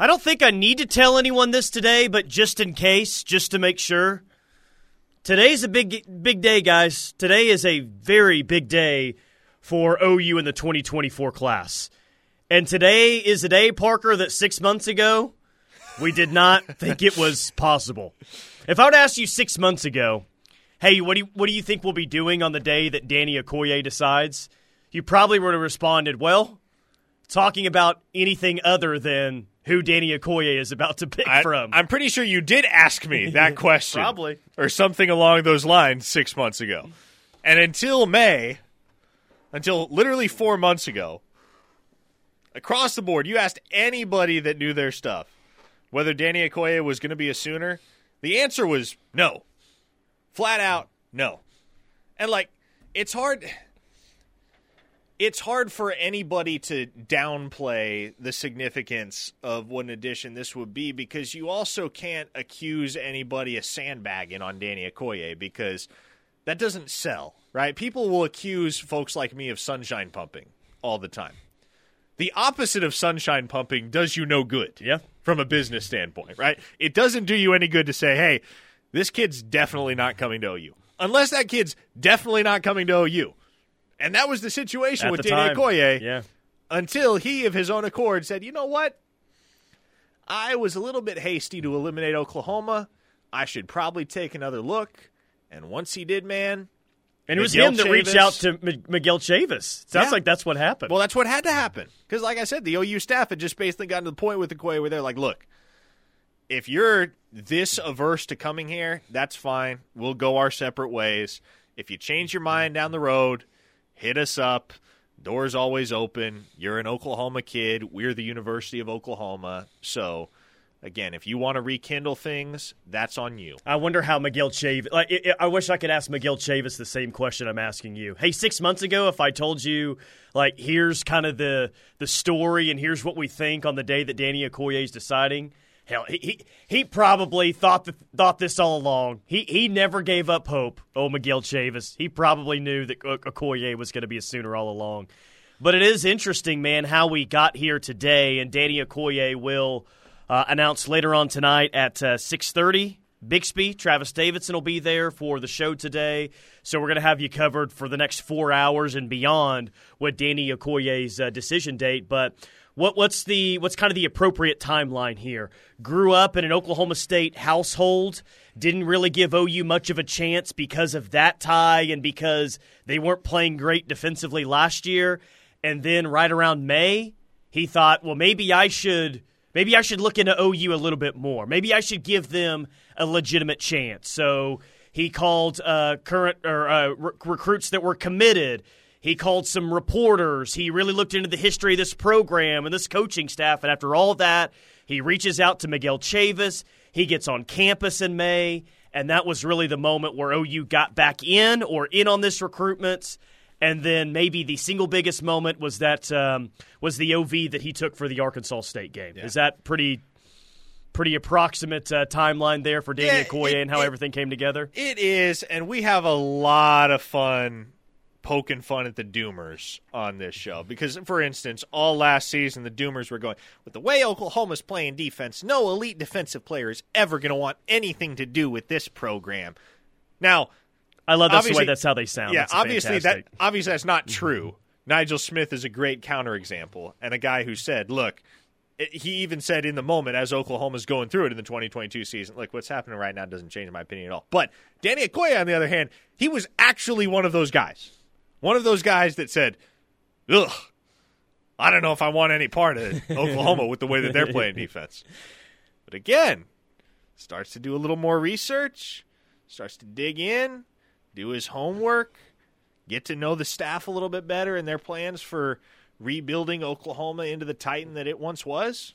I don't think I need to tell anyone this today, but just in case, just to make sure. Today's a big big day, guys. Today is a very big day for OU in the 2024 class. And today is a day, Parker, that six months ago we did not think it was possible. If I would ask you six months ago, hey, what do you, what do you think we'll be doing on the day that Danny Okoye decides? You probably would have responded, well, talking about anything other than who Danny Okoye is about to pick I, from. I'm pretty sure you did ask me that question. Probably. Or something along those lines six months ago. And until May, until literally four months ago, across the board, you asked anybody that knew their stuff whether Danny Okoye was going to be a Sooner. The answer was no. Flat out, no. And, like, it's hard it's hard for anybody to downplay the significance of what an addition this would be because you also can't accuse anybody of sandbagging on Danny Okoye because that doesn't sell, right? People will accuse folks like me of sunshine pumping all the time. The opposite of sunshine pumping does you no good. Yeah. From a business standpoint, right? It doesn't do you any good to say, hey, this kid's definitely not coming to OU. Unless that kid's definitely not coming to OU. And that was the situation At with the Danny time. Okoye Yeah. until he, of his own accord, said, you know what? I was a little bit hasty to eliminate Oklahoma. I should probably take another look. And once he did, man, And it was Miguel him that reached out to M- Miguel Chavis. Sounds Yeah. like that's what happened. well, that's what had to happen. Because, like I said, the OU staff had just basically gotten to the point with Okoye where they're like, look, if you're this averse to coming here, that's fine. We'll go our separate ways. If you change your mind down the road, hit us up. Doors always open. You're an Oklahoma kid. We're the University of Oklahoma. So, again, if you want to rekindle things, that's on you. I wonder how Miguel Chavis. Like, I- I wish I could ask Miguel Chavis the same question I'm asking you. Hey, six months ago, if I told you, like, here's kind of the the story and here's what we think on the day that Danny Okoye is deciding. Hell, he, he he probably thought th- thought this all along. He he never gave up hope. Oh, Miguel Chavis. He probably knew that Okoye was going to be a Sooner all along. But it is interesting, man, how we got here today. And Danny Okoye will uh, announce later on tonight at uh, six thirty. Bixby, Travis Davidson will be there for the show today. So we're going to have you covered for the next four hours and beyond with Danny Okoye's uh, decision date. But what, what's the what's kind of the appropriate timeline here? Grew up in an Oklahoma State household, didn't really give OU much of a chance because of that tie and because they weren't playing great defensively last year. And then right around May, he thought, well, maybe I should maybe I should look into OU a little bit more. Maybe I should give them a legitimate chance. So he called uh, current or uh, re- recruits that were committed. He called some reporters. He really looked into the history of this program and this coaching staff. And after all that, he reaches out to Miguel Chavis. He gets on campus in May. And that was really the moment where OU got back in or in on this recruitment. And then maybe the single biggest moment was that um, was the OV that he took for the Arkansas State game. Is that pretty pretty approximate uh, timeline there for Danny Yeah, Okoye and how it- everything came together? It is, and we have a lot of fun poking fun at the Doomers on this show because, for instance, all last season the Doomers were going with the way Oklahoma's playing defense. No elite defensive player is ever going to want anything to do with this program. Now, I love that's the way that's how they sound. yeah, That's obviously fantastic. that obviously that's not true. Nigel Smith is a great counterexample and a guy who said, "Look." He even said in the moment as Oklahoma's going through it in the 2022 season, like what's happening right now doesn't change my opinion at all. But Danny Okoye, on the other hand, he was actually one of those guys, one of those guys that said, "Ugh, I don't know if I want any part of Oklahoma with the way that they're playing defense." But again, starts to do a little more research, starts to dig in, do his homework, get to know the staff a little bit better and their plans for rebuilding Oklahoma into the Titan that it once was.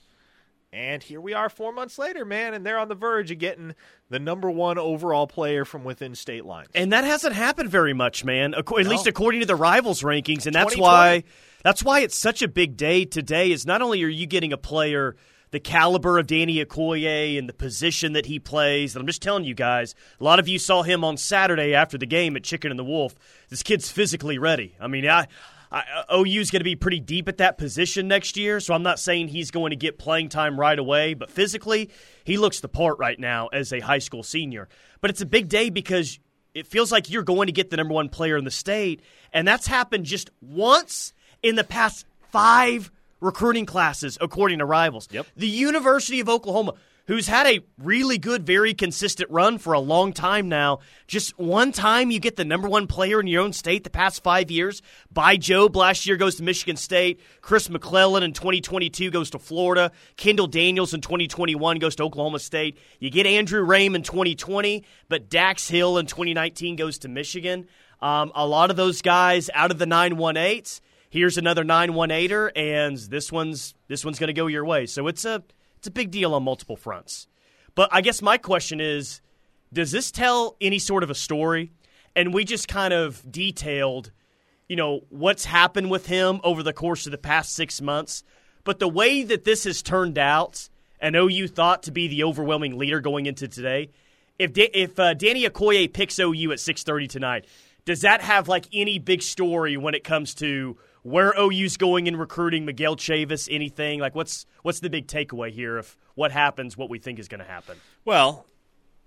And here we are four months later, man, and they're on the verge of getting the number one overall player from within state lines. And that hasn't happened very much, man. At No. least according to the rivals rankings, and that's why that's why it's such a big day today. Is not only are you getting a player the caliber of Danny Okoye and the position that he plays, and I'm just telling you guys, a lot of you saw him on Saturday after the game at Chicken and the Wolf. This kid's physically ready. I mean, I I, uh, OU's going to be pretty deep at that position next year, so I'm not saying he's going to get playing time right away, but physically, he looks the part right now as a high school senior. But it's a big day because it feels like you're going to get the number one player in the state, and that's happened just once in the past five recruiting classes, according to rivals. Yep. The University of Oklahoma who's had a really good, very consistent run for a long time now. Just one time you get the number one player in your own state the past five years. Bai Jobe last year goes to Michigan State. Chris McClellan in 2022 goes to Florida. Kendall Daniels in 2021 goes to Oklahoma State. You get Andrew Raym in 2020, but Dax Hill in 2019 goes to Michigan. Um, a lot of those guys out of the 918s. Here's another 918er, and this one's this one's going to go your way. So it's a it's a big deal on multiple fronts. But I guess my question is does this tell any sort of a story? And we just kind of detailed, you know, what's happened with him over the course of the past six months. But the way that this has turned out, and OU thought to be the overwhelming leader going into today, if da- if uh, Danny Okoye picks OU at six thirty tonight, does that have like any big story when it comes to where OU's going in recruiting, Miguel Chavis, anything? Like, what's what's the big takeaway here of what happens, what we think is going to happen? Well,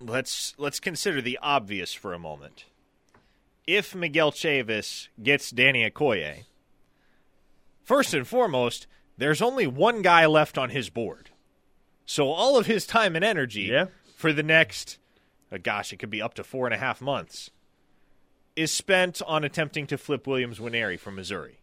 let's let's consider the obvious for a moment. If Miguel Chavis gets Danny Okoye, first and foremost, there's only one guy left on his board. So all of his time and energy Yeah. for the next, uh, gosh, it could be up to four and a half months, is spent on attempting to flip Williams Nwaneri from Missouri.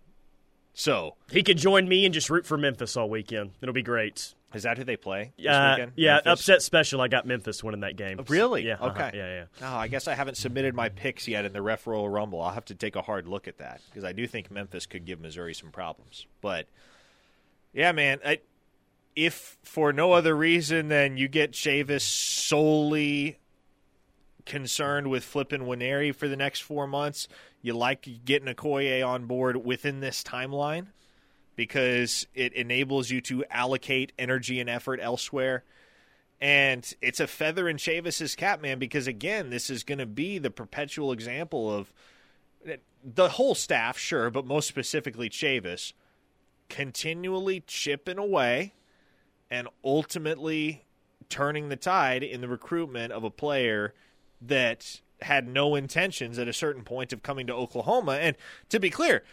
So He could join me and just root for Memphis all weekend. It'll be great. is that who they play this Uh, weekend? yeah, Memphis? upset special. I got Memphis winning that game. Really? Yeah. uh-huh. Okay. Yeah, yeah. Oh, I guess I haven't submitted my picks yet in the Ref Royal Rumble. I'll have to take a hard look at that because I do think Memphis could give Missouri some problems. But yeah, man, I, if for no other reason than you get Chavis solely concerned with flipping Nwaneri for the next four months, you like getting Okoye on board within this timeline because it enables you to allocate energy and effort elsewhere. And it's a feather in Chavis's cap, man, because again, this is going to be the perpetual example of the whole staff, sure, but most specifically Chavis, continually chipping away and ultimately turning the tide in the recruitment of a player that had no intentions at a certain point of coming to Oklahoma. And to be clear,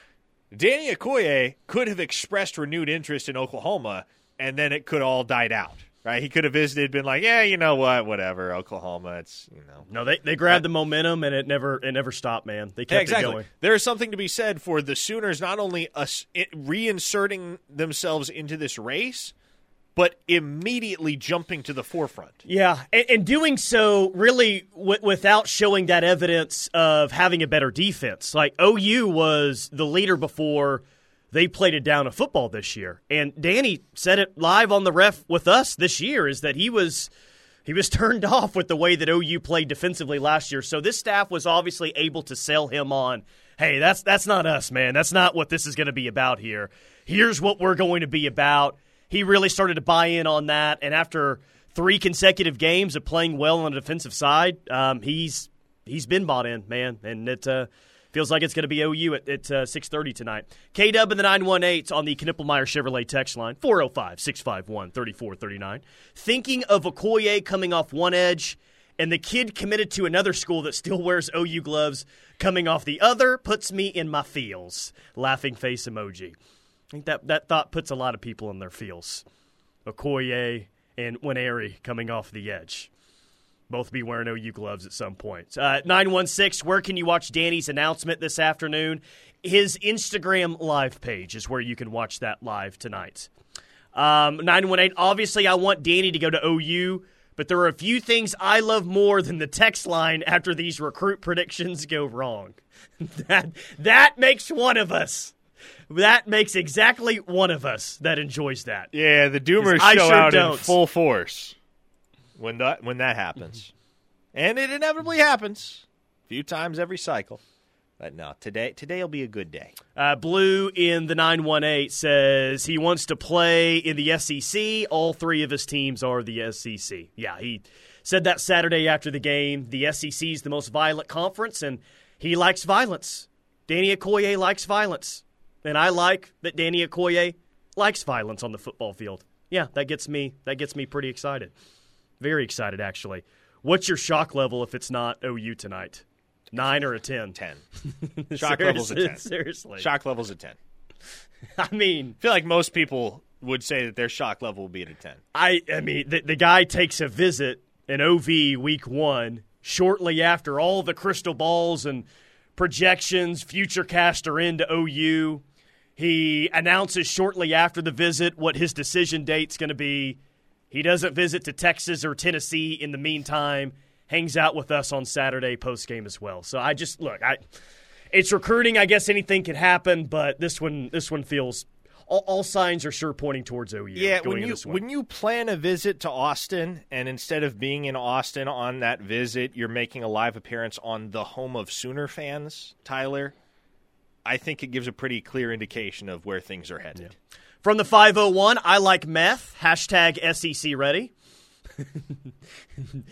Danny Okoye could have expressed renewed interest in Oklahoma, and then it could all died out. Right? He could have visited, been like, "Yeah, you know what? Whatever, Oklahoma. It's you know." No, they they grabbed the momentum and it never it never stopped, man. They kept Yeah, exactly. it going. There is something to be said for the Sooners not only us reinserting themselves into this race, but immediately jumping to the forefront. Yeah, and, and doing so really w- without showing that evidence of having a better defense. Like OU was the leader before they played it down a football this year, and Danny said it live on the ref with us this year is that he was he was turned off with the way that OU played defensively last year. So this staff was obviously able to sell him on, hey, that's that's not us, man. That's not what this is going to be about here. Here's what we're going to be about. He really started to buy in on that, and after three consecutive games of playing well on the defensive side, um, he's he's been bought in, man, and it uh, feels like it's going to be OU at, at uh, six thirty tonight. K Dub in the nine one eight on the Knippelmier Chevrolet text line 405-651-3439. Thinking of Okoye coming off one edge. And the kid committed to another school that still wears OU gloves coming off the other puts me in my feels. Laughing face emoji. I think that, that thought puts a lot of people in their feels. Okoye and Nwaneri coming off the edge. Both be wearing OU gloves at some point. Uh, 916, where can you watch Danny's announcement this afternoon? His Instagram live page is where you can watch that live tonight. Um, 918, obviously, I want Danny to go to OU, but there are a few things I love more than the text line after these recruit predictions go wrong. that, that makes one of us. That makes exactly one of us that enjoys that. Yeah, the doomers show sure out in don't. full force when that when that happens, and it inevitably happens a few times every cycle. But no, today today'll be a good day. Uh, Blue in the 918 says he wants to play in the SEC. All three of his teams are the SEC. Yeah, he said that Saturday after the game. The SEC is the most violent conference, and he likes violence. Danny Okoye likes violence. And I like that Danny Okoye likes violence on the football field. Yeah, that gets me that gets me pretty excited. Very excited actually. What's your shock level if it's not OU tonight? Nine or a ten? Ten. Shock level's a ten. Seriously. Shock level's a ten. I mean, I feel like most people would say that their shock level will be at a ten. I I mean the, the guy takes a visit in OV week one shortly after all the crystal balls and projections, future caster into OU. He announces shortly after the visit what his decision date's going to be. He doesn't visit to Texas or Tennessee in the meantime. Hangs out with us on Saturday post game as well. So I just look, I it's recruiting. I guess anything could happen, but this one this one feels all, all signs are sure pointing towards OU. Yeah, going when you this one. when you plan a visit to Austin, and instead of being in Austin on that visit, you're making a live appearance on the home of Sooner fans, Tyler. I think it gives a pretty clear indication of where things are headed. From the 501, I like meth. Hashtag SEC ready.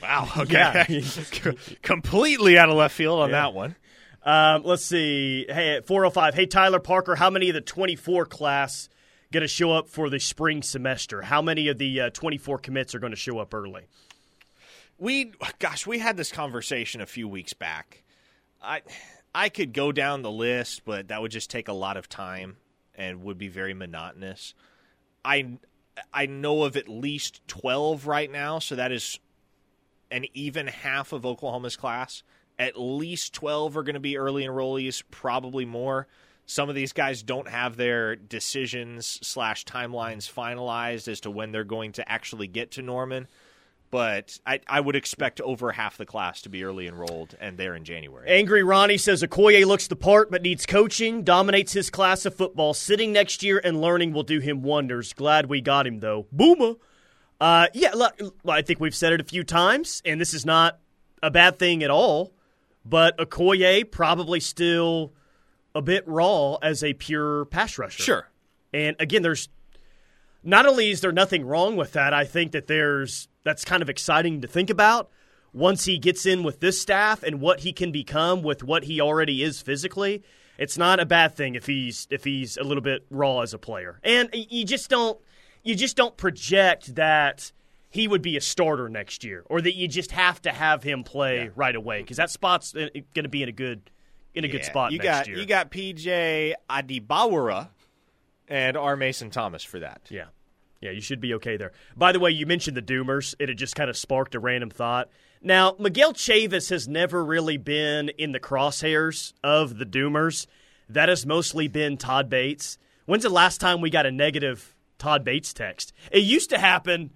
Wow. Okay. Completely out of left field on that one. Um, let's see. Hey, at 405. Hey, Tyler Parker, how many of the 24 class going to show up for the spring semester? How many of the uh, 24 commits are going to show up early? We, gosh, we had this conversation a few weeks back. I, I could go down the list, but that would just take a lot of time and would be very monotonous. I, I know of at least twelve right now, so that is an even half of Oklahoma's class. At least twelve are going to be early enrollees, probably more. Some of these guys don't have their decisions slash timelines finalized as to when they're going to actually get to Norman but I, I would expect over half the class to be early enrolled and there in January. Angry Ronnie says Okoye looks the part but needs coaching, dominates his class of football. Sitting next year and learning will do him wonders. Glad we got him, though. Boomer. Uh, yeah, look, I think we've said it a few times, and this is not a bad thing at all, but Okoye probably still a bit raw as a pure pass rusher. Sure. And again, there's not only is there nothing wrong with that, I think that there's that's kind of exciting to think about once he gets in with this staff and what he can become with what he already is physically. It's not a bad thing if he's if he's a little bit raw as a player. And you just don't you just don't project that he would be a starter next year or that you just have to have him play Yeah. right away because that spot's uh, going to be in a good in a good spot You next got year. you got PJ Adebawore and R. Mason Thomas for that. Yeah. Yeah, you should be okay there. By the way, you mentioned the Doomers. It had just kind of sparked a random thought. Now, Miguel Chavis has never really been in the crosshairs of the Doomers. That has mostly been Todd Bates. When's the last time we got a negative Todd Bates text? It used to happen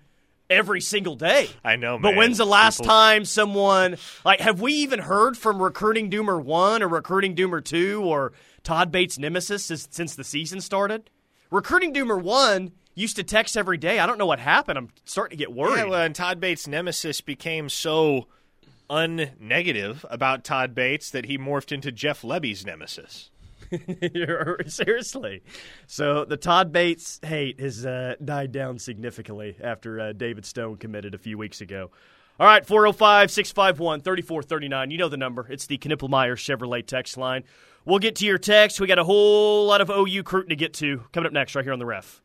every single day. I know, But when's the last People- time someone like have we even heard from recruiting Doomer one or recruiting Doomer two or Todd Bates nemesis since, since the season started? Recruiting Doomer one used to text every day. I don't know what happened. I'm starting to get worried. Yeah, well, and Todd Bates' nemesis became so unnegative about Todd Bates that he morphed into Jeff Lebby's nemesis. Seriously. So the Todd Bates hate has uh, died down significantly after uh, David Stone committed a few weeks ago. All right, 405 651 3439. You know the number. It's the Knippelmier Chevrolet text line. We'll get to your text. We got a whole lot of OU Cruton to get to coming up next, right here on the ref.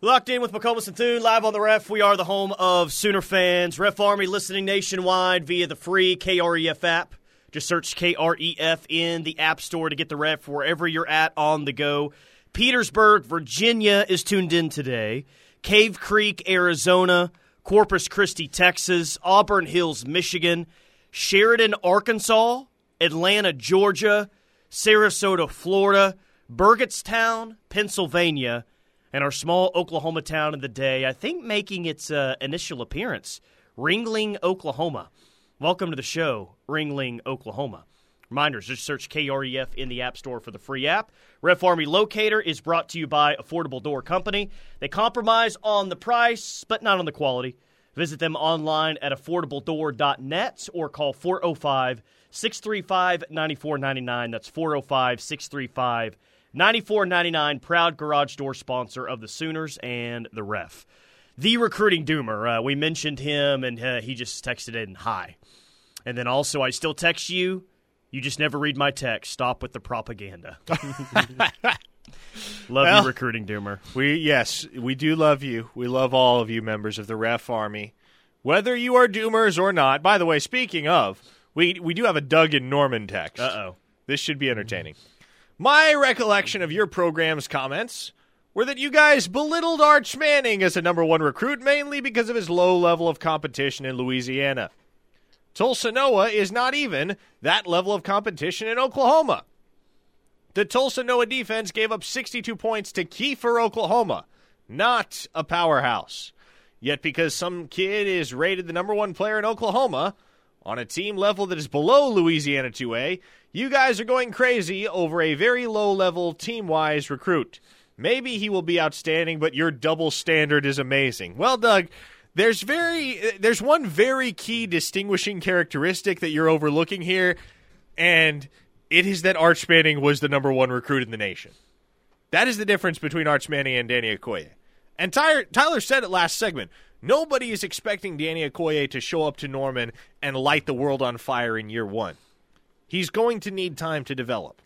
Locked in with McComas and Thune, live on the ref. We are the home of Sooner fans. Ref Army listening nationwide via the free KREF app. Just search KREF in the App Store to get the ref wherever you're at on the go. Petersburg, Virginia is tuned in today. Cave Creek, Arizona. Corpus Christi, Texas. Auburn Hills, Michigan. Sheridan, Arkansas. Atlanta, Georgia. Sarasota, Florida. Burgettstown, Pennsylvania and our small Oklahoma town of the day, I think making its uh, initial appearance, Ringling, Oklahoma. Welcome to the show, Ringling, Oklahoma. Reminders, just search KREF in the App Store for the free app. Ref Army Locator is brought to you by Affordable Door Company. They compromise on the price, but not on the quality. Visit them online at affordabledoor.net or call 405 635 9499. That's 405 635 94.99 proud garage door sponsor of the Sooners and the Ref. The recruiting doomer. Uh, we mentioned him and uh, he just texted in hi. And then also I still text you You just never read my text. Stop with the propaganda. love Well- you, recruiting doomer. We yes, we do love you. We love all of you members of the Ref Army, whether you are Doomers or not. By the way, speaking of, we we do have a Doug and Norman text. Uh oh. This should be entertaining. My recollection of your program's comments were that you guys belittled Arch Manning as a number one recruit mainly because of his low level of competition in Louisiana. Tulsa Noah is not even that level of competition in Oklahoma. The Tulsa Noah defense gave up 62 points to Kiefer, Oklahoma, not a powerhouse. Yet, because some kid is rated the number one player in Oklahoma on a team level that is below Louisiana 2A, you guys are going crazy over a very low level team wise recruit. Maybe he will be outstanding, but your double standard is amazing. Well, Doug, there's very there's one very key distinguishing characteristic that you're overlooking here, and it is that Arch Manning was the number one recruit in the nation. That is the difference between Arch Manning and Danny Okoye. And Tyler, Tyler said it last segment. Nobody is expecting Danny Okoye to show up to Norman and light the world on fire in year one. He's going to need time to develop.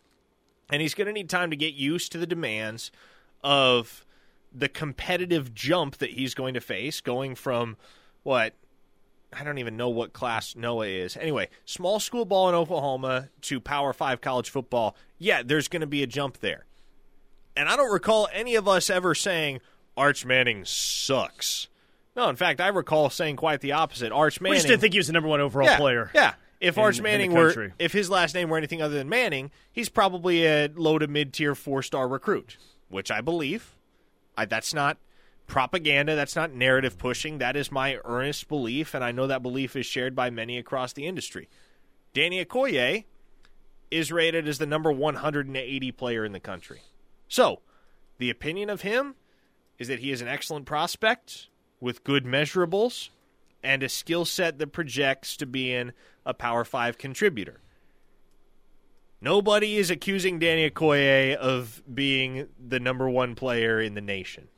And he's going to need time to get used to the demands of the competitive jump that he's going to face, going from what I don't even know what class Noah is. Anyway, small school ball in Oklahoma to Power Five college football. Yeah, there's going to be a jump there. And I don't recall any of us ever saying Arch Manning sucks. No, in fact, I recall saying quite the opposite. Arch Manning. We just didn't think he was the number one overall yeah, player. Yeah. If in- Arch Manning were, if his last name were anything other than Manning, he's probably a low to mid tier four star recruit, which I believe. I, that's not propaganda. That's not narrative pushing. That is my earnest belief, and I know that belief is shared by many across the industry. Danny Okoye is rated as the number 180 player in the country. So, the opinion of him is that he is an excellent prospect with good measurables and a skill set that projects to being a Power 5 contributor. Nobody is accusing Danny Okoye of being the number one player in the nation.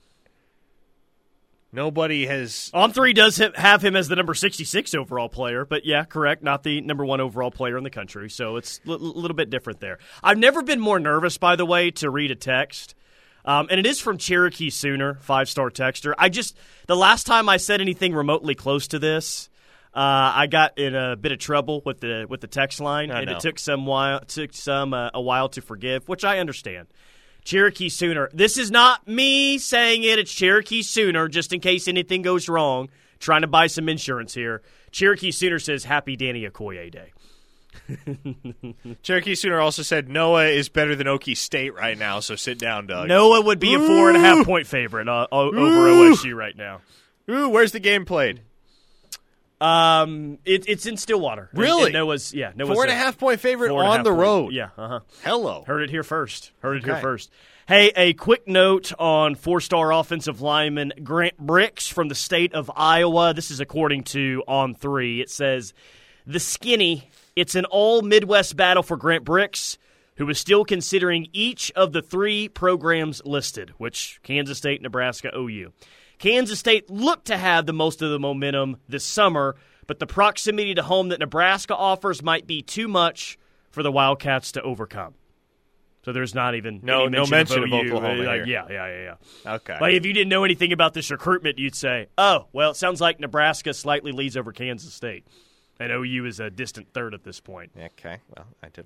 Nobody has. On three does have him as the number 66 overall player, but yeah, correct, not the number one overall player in the country. So it's a little bit different there. I've never been more nervous, by the way, to read a text. Um, and it is from Cherokee Sooner, five star texter. I just, the last time I said anything remotely close to this, uh, I got in a bit of trouble with the with the text line, I and know. it took some while took some uh, a while to forgive, which I understand. Cherokee Sooner. This is not me saying it. It's Cherokee Sooner, just in case anything goes wrong. Trying to buy some insurance here. Cherokee Sooner says, "Happy Danny Okoye Day." Cherokee Sooner also said Noah is better than Okie State right now, so sit down, Doug. Noah would be a four and a half point favorite uh, over Ooh. OSU right now. Ooh, where's the game played? Um, it, it's in Stillwater. Really? and Noah's yeah, Noah's Four and a half point favorite and on the point- road. Yeah, uh huh. Hello. Heard it here first. Heard it here first. Hey, a quick note on four star offensive lineman Grant Brix from the state of Iowa. This is according to On Three. It says, The skinny, it's an all Midwest battle for Grant Brix, who is still considering each of the three programs listed, which Kansas State, Nebraska, OU. Kansas State looked to have the most of the momentum this summer, but the proximity to home that Nebraska offers might be too much for the Wildcats to overcome. So there's not even No- any no mention of OU. Oklahoma Uh, here. yeah, yeah, yeah, yeah. Okay. Like if you didn't know anything about this recruitment, you'd say, "Oh, well, it sounds like Nebraska slightly leads over Kansas State, and OU is a distant third at this point." Okay. Well, I did.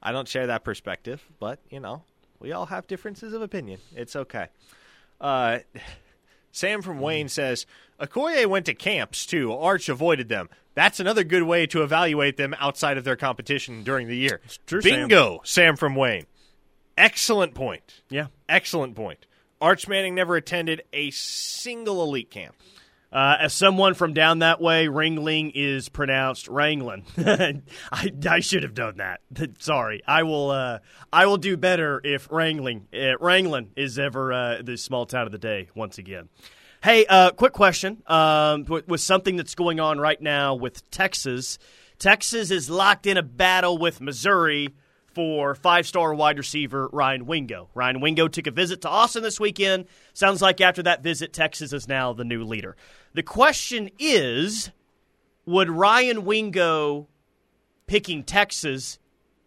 I don't share that perspective, but you know, we all have differences of opinion. It's okay. Uh, Sam from Wayne says Okoye went to camps too. Arch avoided them. That's another good way to evaluate them outside of their competition during the year. true, Sam. Bingo, Sam. from Wayne. Excellent point. Yeah. Excellent point. Arch Manning never attended a single elite camp. Uh, as someone from down that way, Ringling is pronounced Wranglin. I, I should have done that. Sorry. I will. Uh, I will do better if Wrangling uh, Wranglin is ever uh, the small town of the day once again. Hey, uh, quick question. Um, with, with something that's going on right now with Texas, Texas is locked in a battle with Missouri for five-star wide receiver Ryan Wingo. Ryan Wingo took a visit to Austin this weekend. Sounds like after that visit, Texas is now the new leader. The question is, would Ryan Wingo picking Texas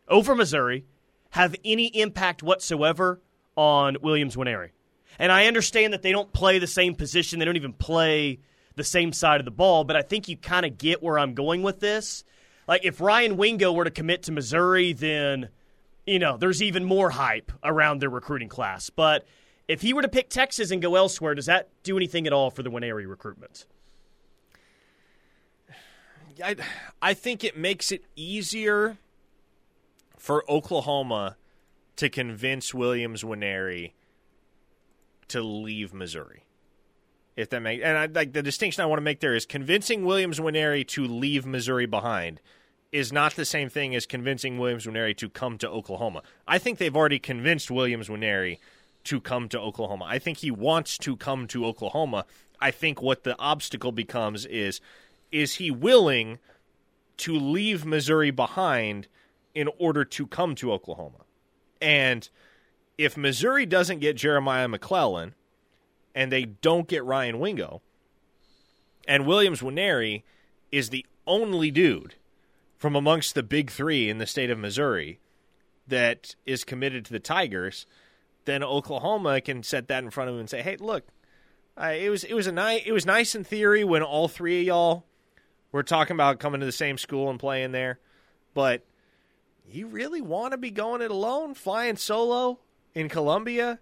over Missouri have any impact whatsoever on Williams Nwaneri. And I understand that they don't play the same position, they don't even play the same side of the ball, but I think you kind of get where I'm going with this. Like if Ryan Wingo were to commit to Missouri, then you know, there's even more hype around their recruiting class. But if he were to pick Texas and go elsewhere, does that do anything at all for the Nwaneri recruitment? I, I think it makes it easier for Oklahoma to convince Williams Nwaneri to leave Missouri. If that makes and I like the distinction I want to make there is convincing Williams Nwaneri to leave Missouri behind is not the same thing as convincing Williams Nwaneri to come to Oklahoma. I think they've already convinced Williams Nwaneri to come to Oklahoma. I think he wants to come to Oklahoma. I think what the obstacle becomes is is he willing to leave Missouri behind in order to come to Oklahoma? And if Missouri doesn't get Jeremiah McClellan and they don't get Ryan Wingo, and Williams Nwaneri is the only dude from amongst the big three in the state of Missouri that is committed to the Tigers, then Oklahoma can set that in front of him and say, "Hey, look, it was it was a nice it was nice in theory when all three of y'all were talking about coming to the same school and playing there, but you really want to be going it alone, flying solo in Columbia,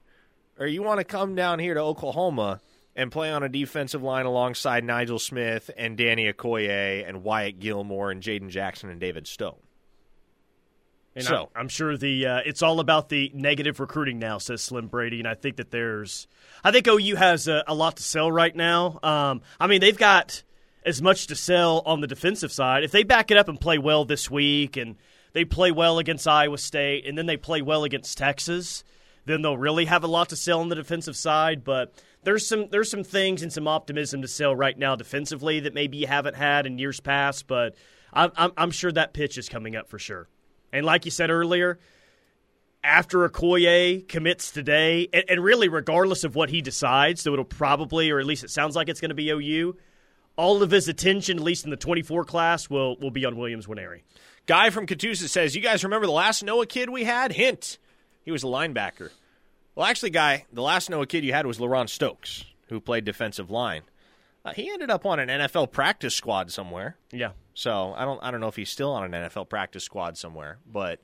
or you want to come down here to Oklahoma?" and play on a defensive line alongside Nigel Smith and Danny Okoye and Wyatt Gilmore and Jaden Jackson and David Stone. And so I'm, I'm sure the uh, it's all about the negative recruiting now, says Slim Brady, and I think that there's I think OU has a, a lot to sell right now. Um, I mean, they've got as much to sell on the defensive side if they back it up and play well this week, and they play well against Iowa State, and then they play well against Texas. Then they'll really have a lot to sell on the defensive side, but there's some there's some things and some optimism to sell right now defensively that maybe you haven't had in years past, but I'm, I'm, I'm sure that pitch is coming up for sure. And like you said earlier, after Okoye commits today, and, and, really regardless of what he decides, so it'll probably, or at least it sounds like it's going to be OU, all of his attention, at least in the 24 class, will, will be on Williams Nwaneri. Guy from Catoosa says, You guys remember the last Noah kid we had? Hint. He was a linebacker. Well, actually, guy, the last Noah kid you had was LaRon Stokes, who played defensive line. Uh, he ended up on an NFL practice squad somewhere. Yeah. So I don't I don't know if he's still on an NFL practice squad somewhere, but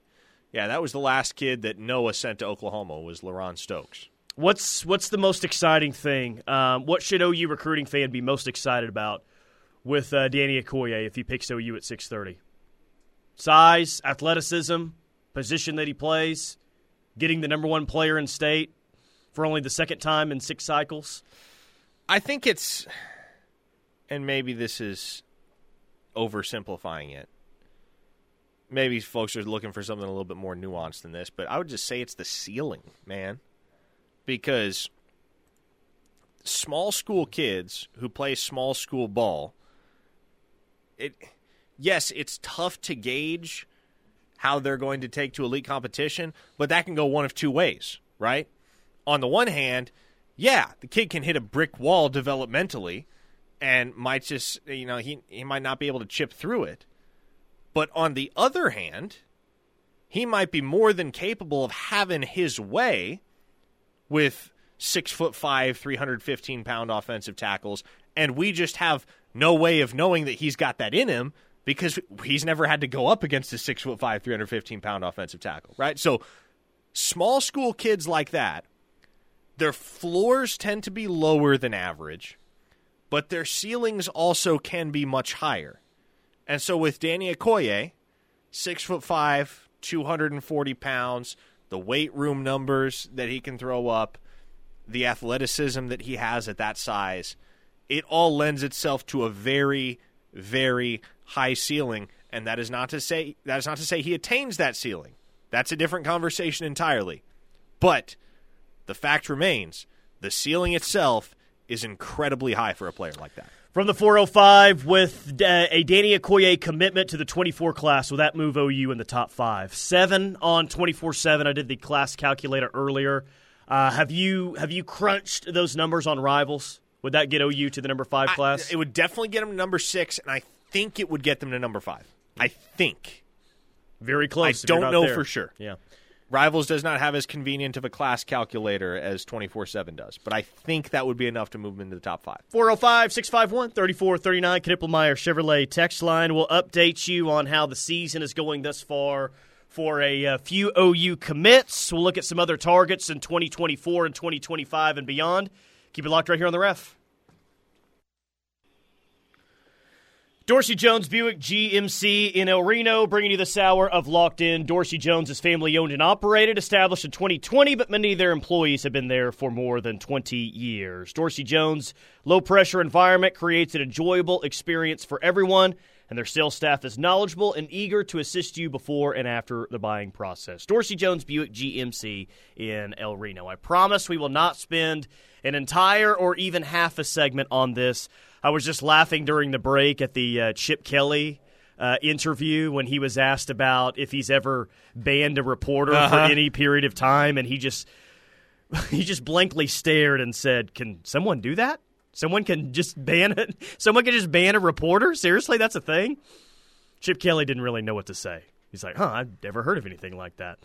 yeah, that was the last kid that Noah sent to Oklahoma was LaRon Stokes. What's what's the most exciting thing? Um, what should OU recruiting fan be most excited about with uh, Danny Okoye if he picks OU at six thirty? Size, athleticism, position that he plays getting the number one player in state for only the second time in six cycles? I think it's, and maybe this is oversimplifying it. Maybe folks are looking for something a little bit more nuanced than this, but I would just say it's the ceiling, man. Because small school kids who play small school ball, it yes, it's tough to gauge how they're going to take to elite competition, but that can go one of two ways, right? On the one hand, yeah, the kid can hit a brick wall developmentally and might just, you know, he, he might not be able to chip through it. But on the other hand, he might be more than capable of having his way with six foot five, 315 pound offensive tackles. And we just have no way of knowing that he's got that in him because he's never had to go up against a six foot five, 315 pound offensive tackle, right? So small school kids like that, their floors tend to be lower than average, but their ceilings also can be much higher. And so with Danny Okoye, six foot five, 240 pounds, the weight room numbers that he can throw up, the athleticism that he has at that size, it all lends itself to a very, very high ceiling, and that is not to say that is not to say he attains that ceiling. That's a different conversation entirely. But the fact remains, the ceiling itself is incredibly high for a player like that. From the 405 with uh, a Danny Okoye commitment to the 24 class, will that move OU in the top five? Seven on 24 7. I did the class calculator earlier. Uh, have you have you crunched those numbers on rivals? Would that get OU to the number five class? I, it would definitely get them to number six, and I think it would get them to number five. I think. Very close. I don't know there. for sure. Yeah. Rivals does not have as convenient of a class calculator as 24 7 does, but I think that would be enough to move them into the top five. 405 651 3439 Knippelmier Chevrolet text line. will update you on how the season is going thus far for a, uh, few OU commits. We'll look at some other targets in 2024 and 2025 and beyond. Keep it locked right here on the ref. Dorsey Jones Buick GMC in El Reno, bringing you this hour of Locked In. Dorsey Jones is family owned and operated, established in 2020, but many of their employees have been there for more than 20 years. Dorsey Jones' low pressure environment creates an enjoyable experience for everyone, and their sales staff is knowledgeable and eager to assist you before and after the buying process. Dorsey Jones Buick GMC in El Reno. I promise we will not spend an entire or even half a segment on this. I was just laughing during the break at the uh, Chip Kelly uh, interview when he was asked about if he's ever banned a reporter Uh-huh. for any period of time, and he just he just blankly stared and said, "Can someone do that? Someone can just ban it. Someone can just ban a reporter? Seriously, that's a thing?" Chip Kelly didn't really know what to say. He's like, "Huh, I've never heard of anything like that."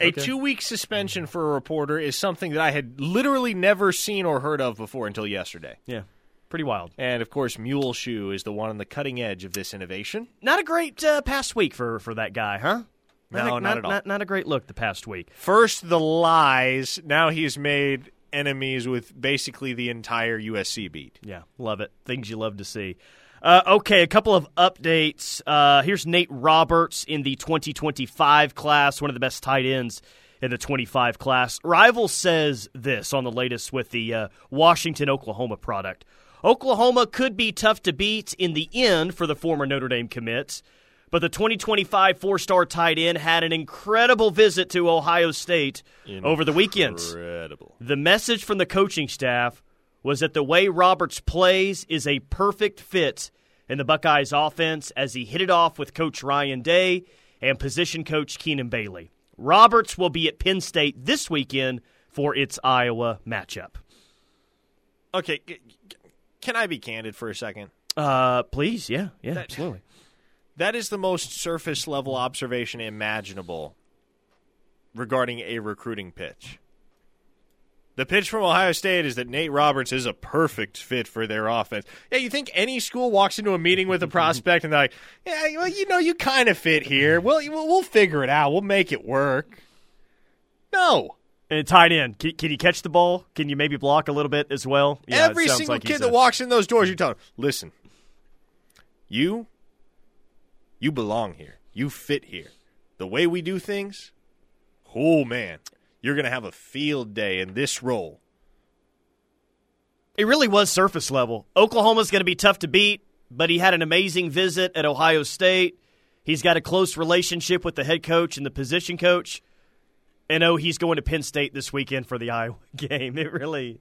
A Okay. two week suspension for a reporter is something that I had literally never seen or heard of before until yesterday. Yeah, pretty wild. And of course, Mule Shoe is the one on the cutting edge of this innovation. Not a great uh, past week for for that guy, huh? No, a, not at all. Not, not a great look the past week. First, the lies. Now he's made enemies with basically the entire USC beat. Yeah, love it. Things you love to see. Uh, okay, a couple of updates. Uh, here's Nate Roberts in the 2025 class, one of the best tight ends in the 25 class. Rival says this on the latest with the uh, Washington Oklahoma product. Oklahoma could be tough to beat in the end for the former Notre Dame commits, but the 2025 four star tight end had an incredible visit to Ohio State over the weekend. Incredible. The message from the coaching staff was that the way Roberts plays is a perfect fit in the Buckeyes offense as he hit it off with coach Ryan Day and position coach Keenan Bailey. Roberts will be at Penn State this weekend for its Iowa matchup. Okay, can I be candid for a second? Uh, please, yeah, yeah, absolutely. That is the most surface level observation imaginable regarding a recruiting pitch. The pitch from Ohio State is that Nate Roberts is a perfect fit for their offense. Yeah, you think any school walks into a meeting with a prospect and they're like, "Yeah, well, you know, you kind of fit here. Well, we'll we'll figure it out. We'll make it work." No, And tight end, can, can you catch the ball? Can you maybe block a little bit as well? Yeah, every single like kid a- that walks in those doors, you tell them, "Listen, you, you belong here. You fit here. The way we do things, oh man, you're gonna have a field day in this role." It really was surface level. Oklahoma's going to be tough to beat, but he had an amazing visit at Ohio State. He's got a close relationship with the head coach and the position coach. And oh, he's going to Penn State this weekend for the Iowa game. It really,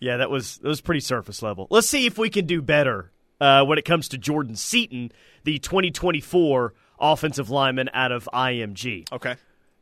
yeah, that was that was pretty surface level. Let's see if we can do better uh, when it comes to Jordan Seaton, the 2024 offensive lineman out of IMG. Okay.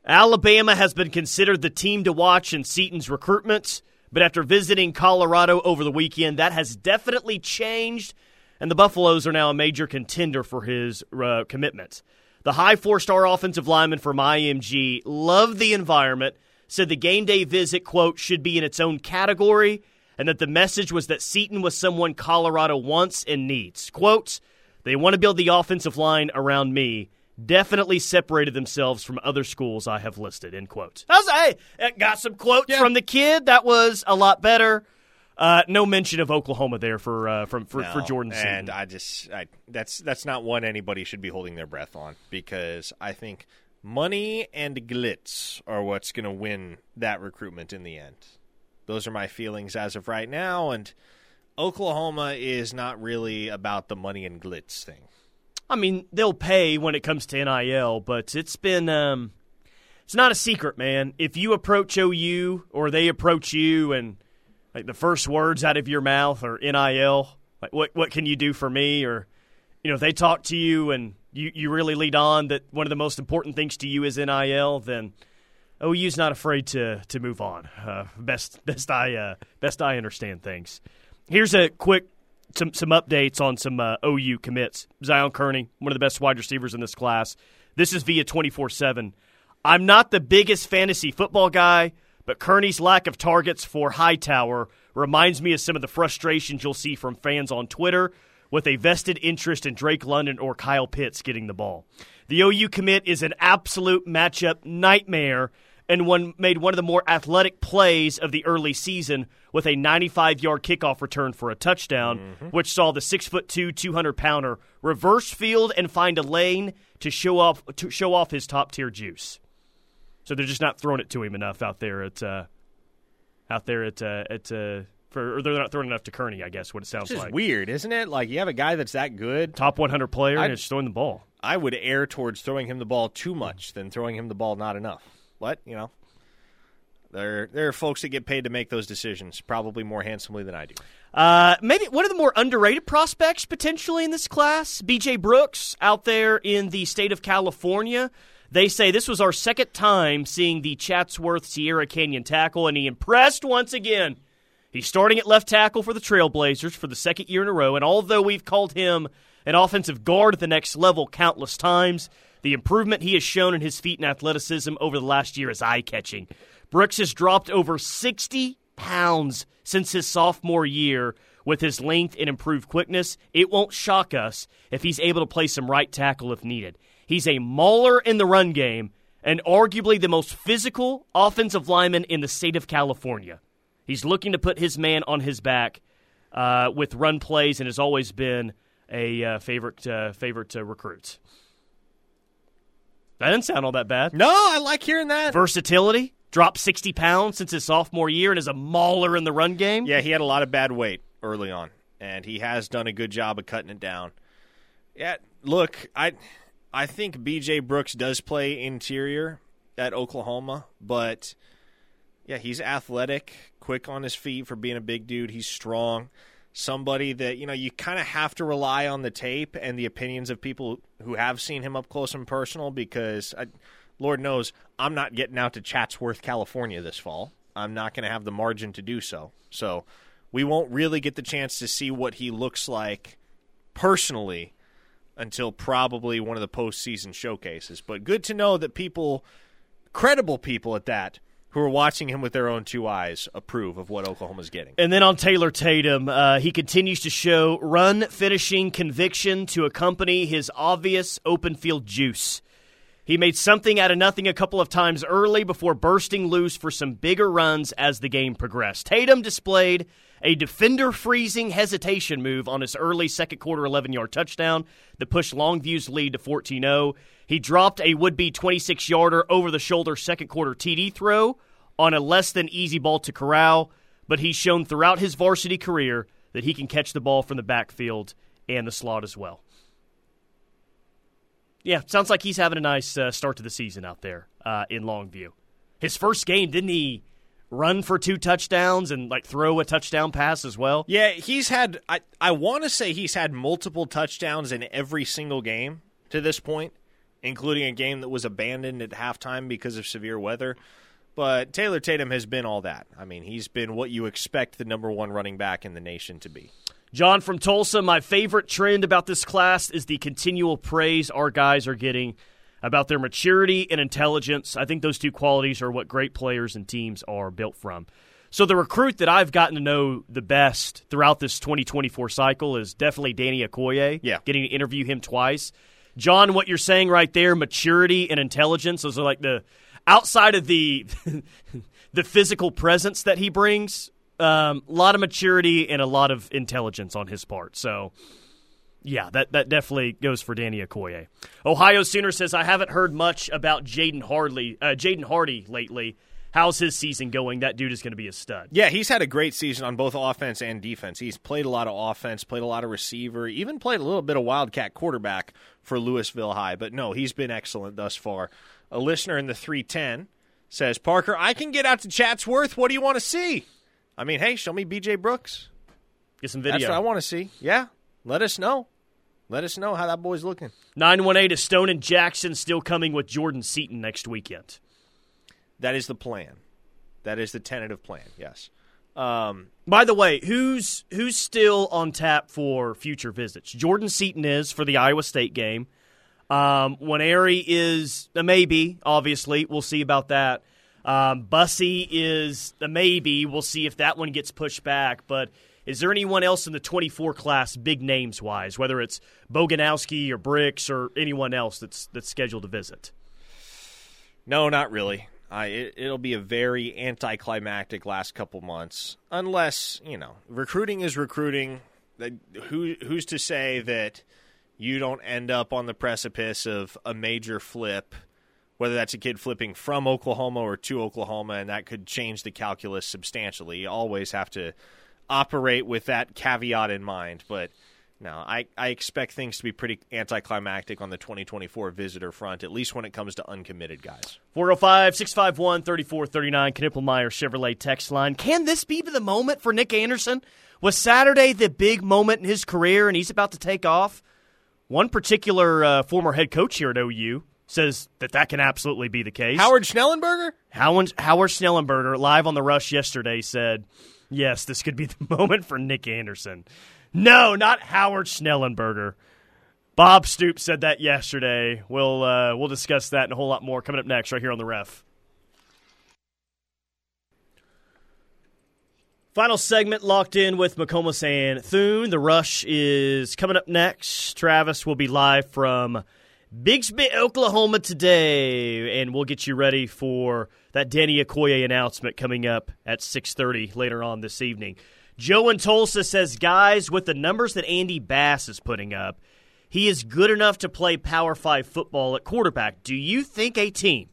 Alabama has been considered the team to watch in Seaton's recruitment, but after visiting Colorado over the weekend, that has definitely changed, and the Buffaloes are now a major contender for his uh, commitment. The high four star offensive lineman from IMG loved the environment, said the game day visit, quote, should be in its own category, and that the message was that Seaton was someone Colorado wants and needs. Quote, they want to build the offensive line around me. Definitely separated themselves from other schools I have listed. End quote. I was, hey, uh, got some quotes from the kid. That was a lot better. Uh, no mention of Oklahoma there for uh, from for, for No, Jordan Seaton. And I just I, that's that's not one anybody should be holding their breath on because I think money and glitz are what's going to win that recruitment in the end. Those are my feelings as of right now and Oklahoma is not really about the money and glitz thing. I mean, they'll pay when it comes to NIL, but it's been um, it's not a secret, man. If you approach OU or they approach you, and like the first words out of your mouth are NIL, like what what can you do for me? Or you know, if they talk to you and you you really lead on that one of the most important things to you is NIL, then OU's not afraid to to move on. Uh, best best I uh, best I understand things. Here's a quick some some updates on some uh, OU commits. Zion Kearney, one of the best wide receivers in this class, This is via 24 7. I'm not the biggest fantasy football guy, but Kearney's lack of targets for Hightower reminds me of some of the frustrations you'll see from fans on Twitter with a vested interest in Drake London or Kyle Pitts getting the ball. The OU commit is an absolute matchup nightmare and one made one of the more athletic plays of the early season with a 95 yard kickoff return for a touchdown, mm-hmm. which saw the six foot two, 200 pounder reverse field and find a lane to show off to show off his top tier juice. So they're just not throwing it to him enough out there at uh, out there at uh, at uh, for, or they're not throwing enough to Kearney. I guess what it sounds it's like. Weird, isn't it? Like you have a guy that's that good, top 100 player, I'd, and it's throwing the ball. I would err towards throwing him the ball too much than throwing him the ball not enough. What you know, there there are folks that get paid to make those decisions, probably more handsomely than I do. Uh, maybe one of the more underrated prospects potentially in this class, B.J. Brooks, out there in the state of California. They say this was our second time seeing the Chatsworth Sierra Canyon tackle, and he impressed once again. He's starting at left tackle for the Trailblazers for the second year in a row, and although we've called him an offensive guard at the next level countless times, the improvement he has shown in his feet and athleticism over the last year is eye catching. Brooks has dropped over 60 pounds since his sophomore year with his length and improved quickness. It won't shock us if he's able to play some right tackle if needed. He's a mauler in the run game and arguably the most physical offensive lineman in the state of California. He's looking to put his man on his back uh, with run plays and has always been a uh, favorite uh, favorite recruits. That didn't sound all that bad. No, I like hearing that. Versatility. Dropped 60 pounds since his sophomore year and is a mauler in the run game. Yeah, he had a lot of bad weight early on, and he has done a good job of cutting it down. Yeah, look, I I think BJ Brooks does play interior at Oklahoma, but yeah, he's athletic, quick on his feet for being a big dude. He's strong somebody that you know you kind of have to rely on the tape and the opinions of people who have seen him up close and personal because I, Lord knows I'm not getting out to Chatsworth, California this fall. I'm not going to have the margin to do so. So we won't really get the chance to see what he looks like personally until probably one of the postseason showcases. But good to know that people, credible people at that, who are watching him with their own two eyes approve of what Oklahoma's getting. And then on Taylor Tatum, uh, he continues to show run finishing conviction to accompany his obvious open field juice. He made something out of nothing a couple of times early before bursting loose for some bigger runs as the game progressed. Tatum displayed a defender freezing hesitation move on his early second quarter 11 yard touchdown that pushed Longview's lead to 14 0. He dropped a would be 26 yarder over the shoulder second quarter TD throw on a less than easy ball to Corral, but he's shown throughout his varsity career that he can catch the ball from the backfield and the slot as well. Yeah, sounds like he's having a nice uh, start to the season out there uh, in Longview. His first game, didn't he run for two touchdowns and like throw a touchdown pass as well? Yeah, he's had I I want to say he's had multiple touchdowns in every single game to this point, including a game that was abandoned at halftime because of severe weather. But Taylor Tatum has been all that. I mean, he's been what you expect the number one running back in the nation to be. John from Tulsa, my favorite trend about this class is the continual praise our guys are getting about their maturity and intelligence. I think those two qualities are what great players and teams are built from. So the recruit that I've gotten to know the best throughout this 2024 cycle is definitely Danny Okoye. Yeah. Getting to interview him twice. John, what you're saying right there, maturity and intelligence, those are like the outside of the the physical presence that he brings, um, a lot of maturity and a lot of intelligence on his part. So, yeah, that, that definitely goes for Danny Okoye. Ohio Sooner says, I haven't heard much about Jaden Hardy, uh, Jaden Hardy lately. How's his season going? That dude is going to be a stud. Yeah, he's had a great season on both offense and defense. He's played a lot of offense, played a lot of receiver, even played a little bit of wildcat quarterback for Louisville High. But no, he's been excellent thus far a listener in the 310 says, Parker, I can get out to Chatsworth. What do you want to see? I mean, hey, show me BJ Brooks. Get some video. That's what I want to see. Yeah. Let us know. Let us know how that boy's looking. 918 is Stone and Jackson still coming with Jordan Seaton next weekend. That is the plan. That is the tentative plan, yes. Um, By the way, who's who's still on tap for future visits? Jordan Seaton is for the Iowa State game. Um, Nwaneri is a maybe, obviously. We'll see about that. Um, Bussey is a maybe. We'll see if that one gets pushed back. But is there anyone else in the 24 class, big names wise, whether it's Boganowski or Brix or anyone else that's that's scheduled to visit? No, not really. I it, it'll be a very anticlimactic last couple months, unless you know recruiting is recruiting. Who who's to say that you don't end up on the precipice of a major flip? Whether that's a kid flipping from Oklahoma or to Oklahoma, and that could change the calculus substantially. You always have to operate with that caveat in mind. But no, I, I expect things to be pretty anticlimactic on the 2024 visitor front, at least when it comes to uncommitted guys. 405 651 3439, Knippelmier Chevrolet text line. Can this be the moment for Nick Anderson? Was Saturday the big moment in his career and he's about to take off? One particular uh, former head coach here at OU says that that can absolutely be the case. Howard Schnellenberger? Howard, Howard Schnellenberger, live on the Rush yesterday, said – yes, this could be the moment for Nick Anderson. No, not Howard Schnellenberger. Bob Stoops said that yesterday. We'll uh, we'll discuss that and a whole lot more coming up next, right here on the Ref. Final segment locked in with McComas and Thune. The Rush is coming up next. Travis will be live from Bixby, Oklahoma today, and we'll get you ready for that Danny Okoye announcement coming up at 6:30 later on this evening. Joe in Tulsa says, guys, with the numbers that Andy Bass is putting up, he is good enough to play Power Five football at quarterback. Do you think a team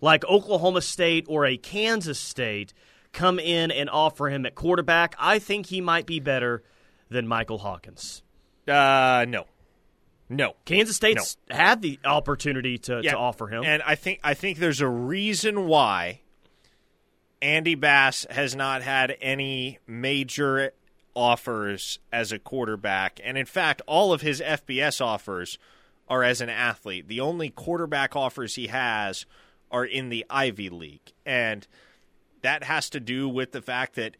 like Oklahoma State or a Kansas State come in and offer him at quarterback? I think he might be better than Michael Hawkins. Uh, no. No, Kansas State's no. had the opportunity to, yeah. to offer him, and I think I think there's a reason why Andy Bass has not had any major offers as a quarterback, and in fact, all of his FBS offers are as an athlete. The only quarterback offers he has are in the Ivy League, and that has to do with the fact that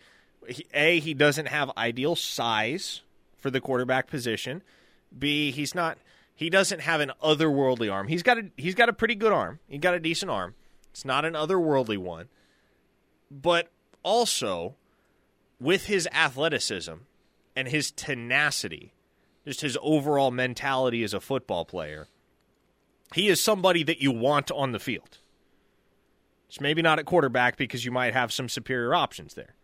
he, a he doesn't have ideal size for the quarterback position. B he's not he doesn't have an otherworldly arm. He's got a he's got a pretty good arm. He got a decent arm. It's not an otherworldly one. But also with his athleticism and his tenacity, just his overall mentality as a football player, he is somebody that you want on the field. It's maybe not at quarterback because you might have some superior options there.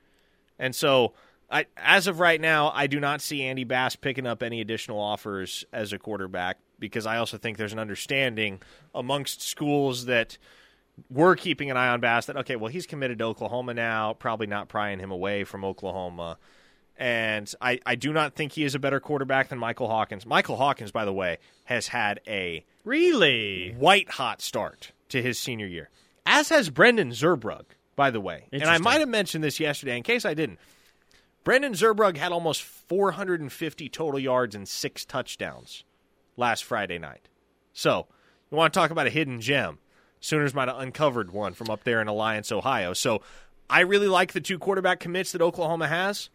And so I, as of right now, I do not see Andy Bass picking up any additional offers as a quarterback because I also think there's an understanding amongst schools that we're keeping an eye on Bass that okay, well he's committed to Oklahoma now, probably not prying him away from Oklahoma. And I, I do not think he is a better quarterback than Michael Hawkins. Michael Hawkins, by the way, has had a really white hot start to his senior year, as has Brendan Zurbrugg, by the way. And I might have mentioned this yesterday in case I didn't. Brendan Zurbrugg had almost 450 total yards and six touchdowns last Friday night. So, you want to talk about a hidden gem? Sooners might have uncovered one from up there in Alliance, Ohio. So, I really like the two quarterback commits that Oklahoma has.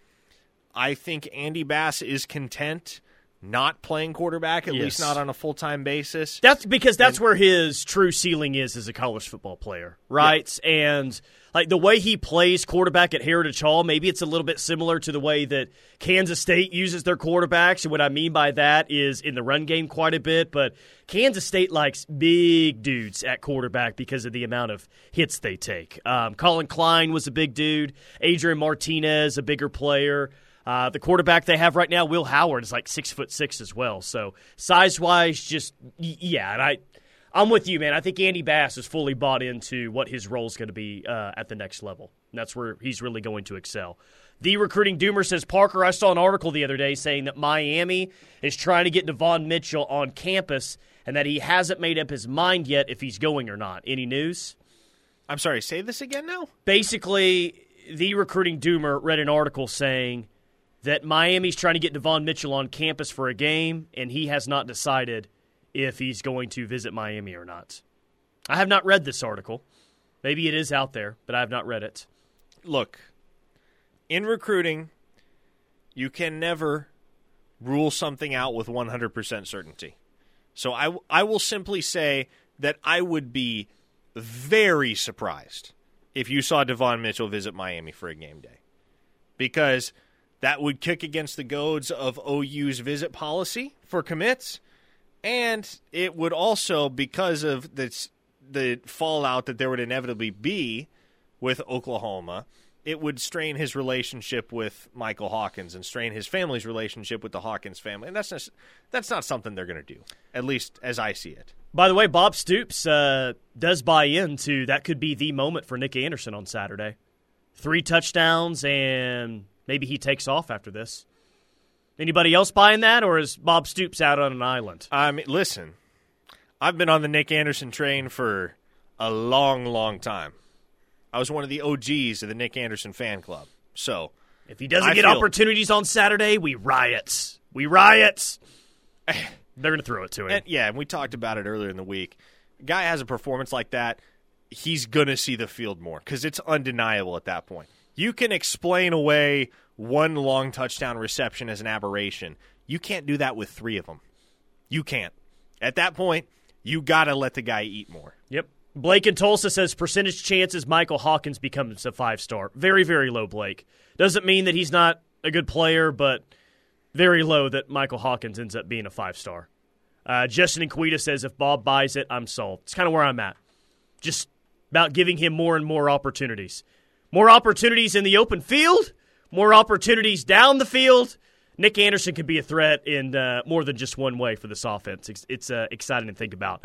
I think Andy Bass is content not playing quarterback, at yes. least not on a full time basis. That's because that's and, where his true ceiling is as a college football player, right? Yeah. And like the way he plays quarterback at Heritage Hall, maybe it's a little bit similar to the way that Kansas State uses their quarterbacks. And what I mean by that is in the run game quite a bit, but Kansas State likes big dudes at quarterback because of the amount of hits they take. Um, Collin Klein was a big dude. Adrian Martinez, a bigger player. Uh, the quarterback they have right now, Will Howard, is like six foot six as well. So size wise, just yeah. And I I'm with you, man. I think Andy Bass is fully bought into what his role is going to be uh, at the next level. And that's where he's really going to excel. The recruiting doomer says Parker. I saw an article the other day saying that Miami is trying to get Devon Mitchell on campus, and that he hasn't made up his mind yet if he's going or not. Any news? I'm sorry. Say this again now. Basically, the recruiting doomer read an article saying that Miami's trying to get Devon Mitchell on campus for a game, and he has not decided if he's going to visit Miami or not. I have not read this article. Maybe it is out there, but I have not read it. Look, in recruiting, you can never rule something out with 100% certainty. So I, I will simply say that I would be very surprised if you saw Devon Mitchell visit Miami for a game day. Because that would kick against the goads of OU's visit policy for commits. And it would also, because of the, the fallout that there would inevitably be with Oklahoma, it would strain his relationship with Michael Hawkins and strain his family's relationship with the Hawkins family. And that's just, that's not something they're going to do, at least as I see it. By the way, Bob Stoops uh, does buy into that could be the moment for Nick Anderson on Saturday. Three touchdowns, and maybe he takes off after this. Anybody else buying that, or is Bob Stoops out on an island? I mean, listen, I've been on the Nick Anderson train for a long, long time. I was one of the OGs of the Nick Anderson fan club. So if he doesn't I get feel- opportunities on Saturday, we riots. We riots. They're going to throw it to him. And, yeah, and we talked about it earlier in the week. Guy has a performance like that, he's going to see the field more because it's undeniable at that point. You can explain away one long touchdown reception as an aberration. You can't do that with three of them. You can't. At that point, you got to let the guy eat more. Yep. Blake in Tulsa says percentage chances Michael Hawkins becomes a five star. Very, very low, Blake. Doesn't mean that he's not a good player, but very low that Michael Hawkins ends up being a five star. Uh, Justin Inquita says if Bob buys it, I'm sold. It's kind of where I'm at. Just about giving him more and more opportunities. More opportunities in the open field, more opportunities down the field. Nick Anderson could be a threat in uh, more than just one way for this offense. It's, it's uh, exciting to think about.